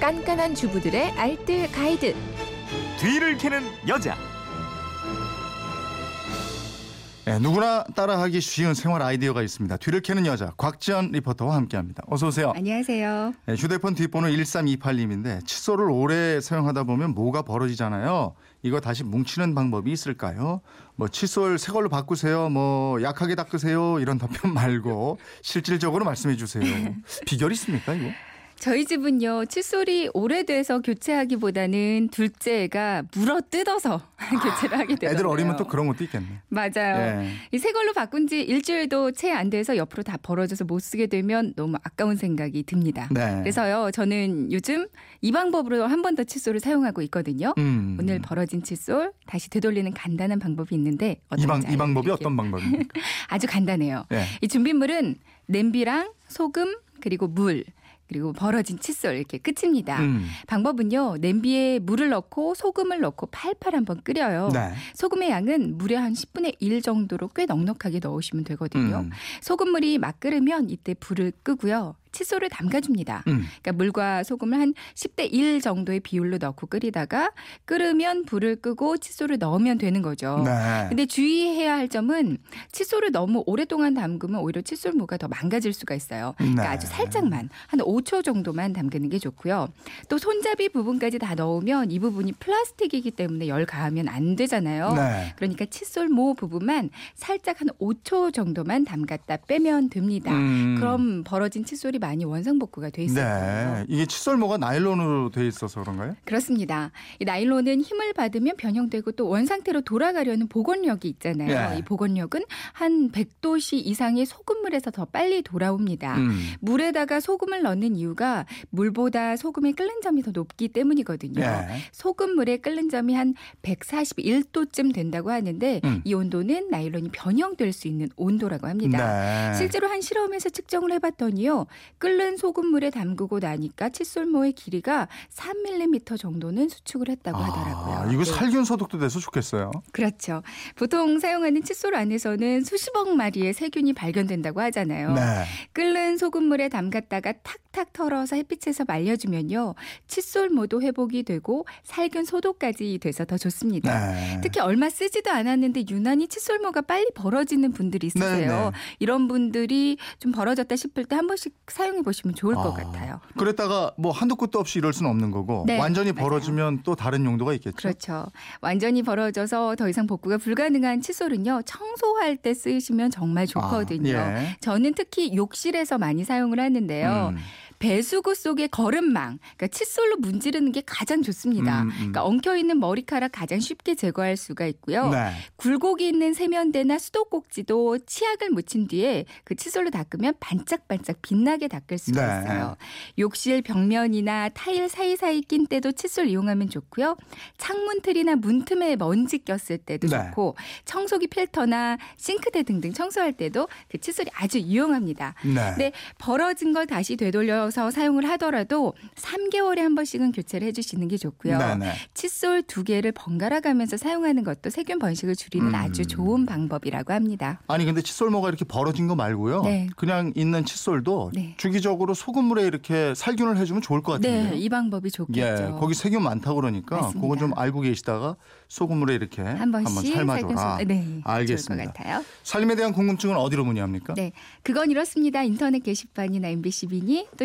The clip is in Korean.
깐깐한 주부들의 알뜰 가이드. 뒤를 캐는 여자. 네, 누구나 따라하기 쉬운 생활 아이디어가 있습니다. 뒤를 캐는 여자 곽지연 리포터와 함께합니다. 어서 오세요. 안녕하세요. 네, 휴대폰 뒷번호 1328님인데 칫솔을 오래 사용하다 보면 뭐가 벌어지잖아요. 이거 다시 뭉치는 방법이 있을까요? 뭐 칫솔 새 걸로 바꾸세요. 뭐 약하게 닦으세요. 이런 답변 말고 실질적으로 말씀해 주세요. 비결 있습니까 이거? 저희 집은요 칫솔이 오래돼서 교체하기보다는 둘째가 물어 뜯어서 교체를 하게 되더라고요. 애들 어리면 또 그런 것도 있겠네. 맞아요. 예. 이새 걸로 바꾼 지 일주일도 채 안 돼서 옆으로 다 벌어져서 못 쓰게 되면 너무 아까운 생각이 듭니다. 네. 그래서요 저는 요즘 이 방법으로 한 번 더 칫솔을 사용하고 있거든요. 음. 오늘 벌어진 칫솔 다시 되돌리는 간단한 방법이 있는데 이, 방, 이 방법이. 어떤 방법입니까? 아주 간단해요. 예. 이 준비물은 냄비랑 소금 그리고 물 그리고 벌어진 칫솔 이렇게 끝입니다. 음. 방법은요. 냄비에 물을 넣고 소금을 넣고 팔팔 한번 끓여요. 네. 소금의 양은 물의 한 10분의 1 정도로 꽤 넉넉하게 넣으시면 되거든요. 음. 소금물이 막 끓으면 이때 불을 끄고요. 칫솔을 담가줍니다. 음. 그러니까 물과 소금을 한 10대 1 정도의 비율로 넣고 끓이다가 끓으면 불을 끄고 칫솔을 넣으면 되는 거죠. 네. 근데 주의해야 할 점은 칫솔을 너무 오랫동안 담그면 오히려 칫솔무가 더 망가질 수가 있어요. 그러니까 네. 아주 살짝만 한 5초 정도만 담그는 게 좋고요. 또 손잡이 부분까지 다 넣으면 이 부분이 플라스틱이기 때문에 열 가하면 안 되잖아요. 네. 그러니까 칫솔모 부분만 살짝 한 5초 정도만 담갔다 빼면 됩니다. 음. 그럼 벌어진 칫솔이 많이 원상복구가 돼 있어요. 네. 이게 칫솔모가 나일론으로 돼 있어서 그런가요? 그렇습니다. 이 나일론은 힘을 받으면 변형되고 또 원상태로 돌아가려는 복원력이 있잖아요. 예. 이 복원력은 한 100도씨 이상의 소금물에서 더 빨리 돌아옵니다. 음. 물에다가 소금을 넣는 이유가 물보다 소금의 끓는 점이 더 높기 때문이거든요. 예. 소금물의 끓는 점이 한 141도쯤 된다고 하는데 음. 이 온도는 나일론이 변형될 수 있는 온도라고 합니다. 네. 실제로 한 실험에서 측정을 해봤더니요. 끓는 소금물에 담그고 나니까 칫솔모의 길이가 3mm 정도는 수축을 했다고 하더라고요. 아, 이거 네. 살균 소독도 돼서 좋겠어요. 그렇죠. 보통 사용하는 칫솔 안에서는 수십억 마리의 세균이 발견된다고 하잖아요. 네. 끓는 소금물에 담갔다가 탁탁 털어서 햇빛에서 말려주면요. 칫솔 모도 회복이 되고 살균 소독까지 돼서 더 좋습니다. 네. 특히 얼마 쓰지도 않았는데 유난히 칫솔모가 빨리 벌어지는 분들이 있으세요. 네, 네. 이런 분들이 좀 벌어졌다 싶을 때 한 번씩 사용해 보시면 좋을 것 아, 같아요. 그랬다가 뭐 한도 끝도 없이 이럴 수는 없는 거고 네, 완전히 맞아요. 벌어지면 또 다른 용도가 있겠죠. 그렇죠. 완전히 벌어져서 더 이상 복구가 불가능한 칫솔은요. 청소할 때 쓰시면 정말 좋거든요. 아, 예. 저는 특히 욕실에서 많이 사용을 하는데요. 음. 배수구 속의 거름망, 그러니까 칫솔로 문지르는 게 가장 좋습니다. 음, 음. 그러니까 엉켜 있는 머리카락 가장 쉽게 제거할 수가 있고요. 네. 굴곡이 있는 세면대나 수도꼭지도 치약을 묻힌 뒤에 그 칫솔로 닦으면 반짝반짝 빛나게 닦을 수가 네. 있어요. 욕실 벽면이나 타일 사이사이 낀 때도 칫솔 이용하면 좋고요. 창문 틀이나 문틈에 먼지 꼈을 때도 네. 좋고 청소기 필터나 싱크대 등등 청소할 때도 그 칫솔이 아주 유용합니다. 네. 근데 벌어진 걸 다시 되돌려 서 사용을 하더라도 3개월에 한 번씩은 교체를 해주시는 게 좋고요. 네, 네. 칫솔 두 개를 번갈아 가면서 사용하는 것도 세균 번식을 줄이는 음. 아주 좋은 방법이라고 합니다. 아니 근데 칫솔모가 이렇게 벌어진 거 말고요. 네. 그냥 있는 칫솔도 네. 주기적으로 소금물에 이렇게 살균을 해주면 좋을 것 같은데요. 네, 이 방법이 좋겠죠. 예, 거기 세균 많다 그러니까 맞습니다. 그거 좀 알고 계시다가 소금물에 이렇게 한 번씩 삶아줘라. 살균 네, 알겠습니다. 것 같아요. 삶에 대한 궁금증은 어디로 문의합니까? 네, 그건 이렇습니다. 인터넷 게시판이나 MBC 미니 또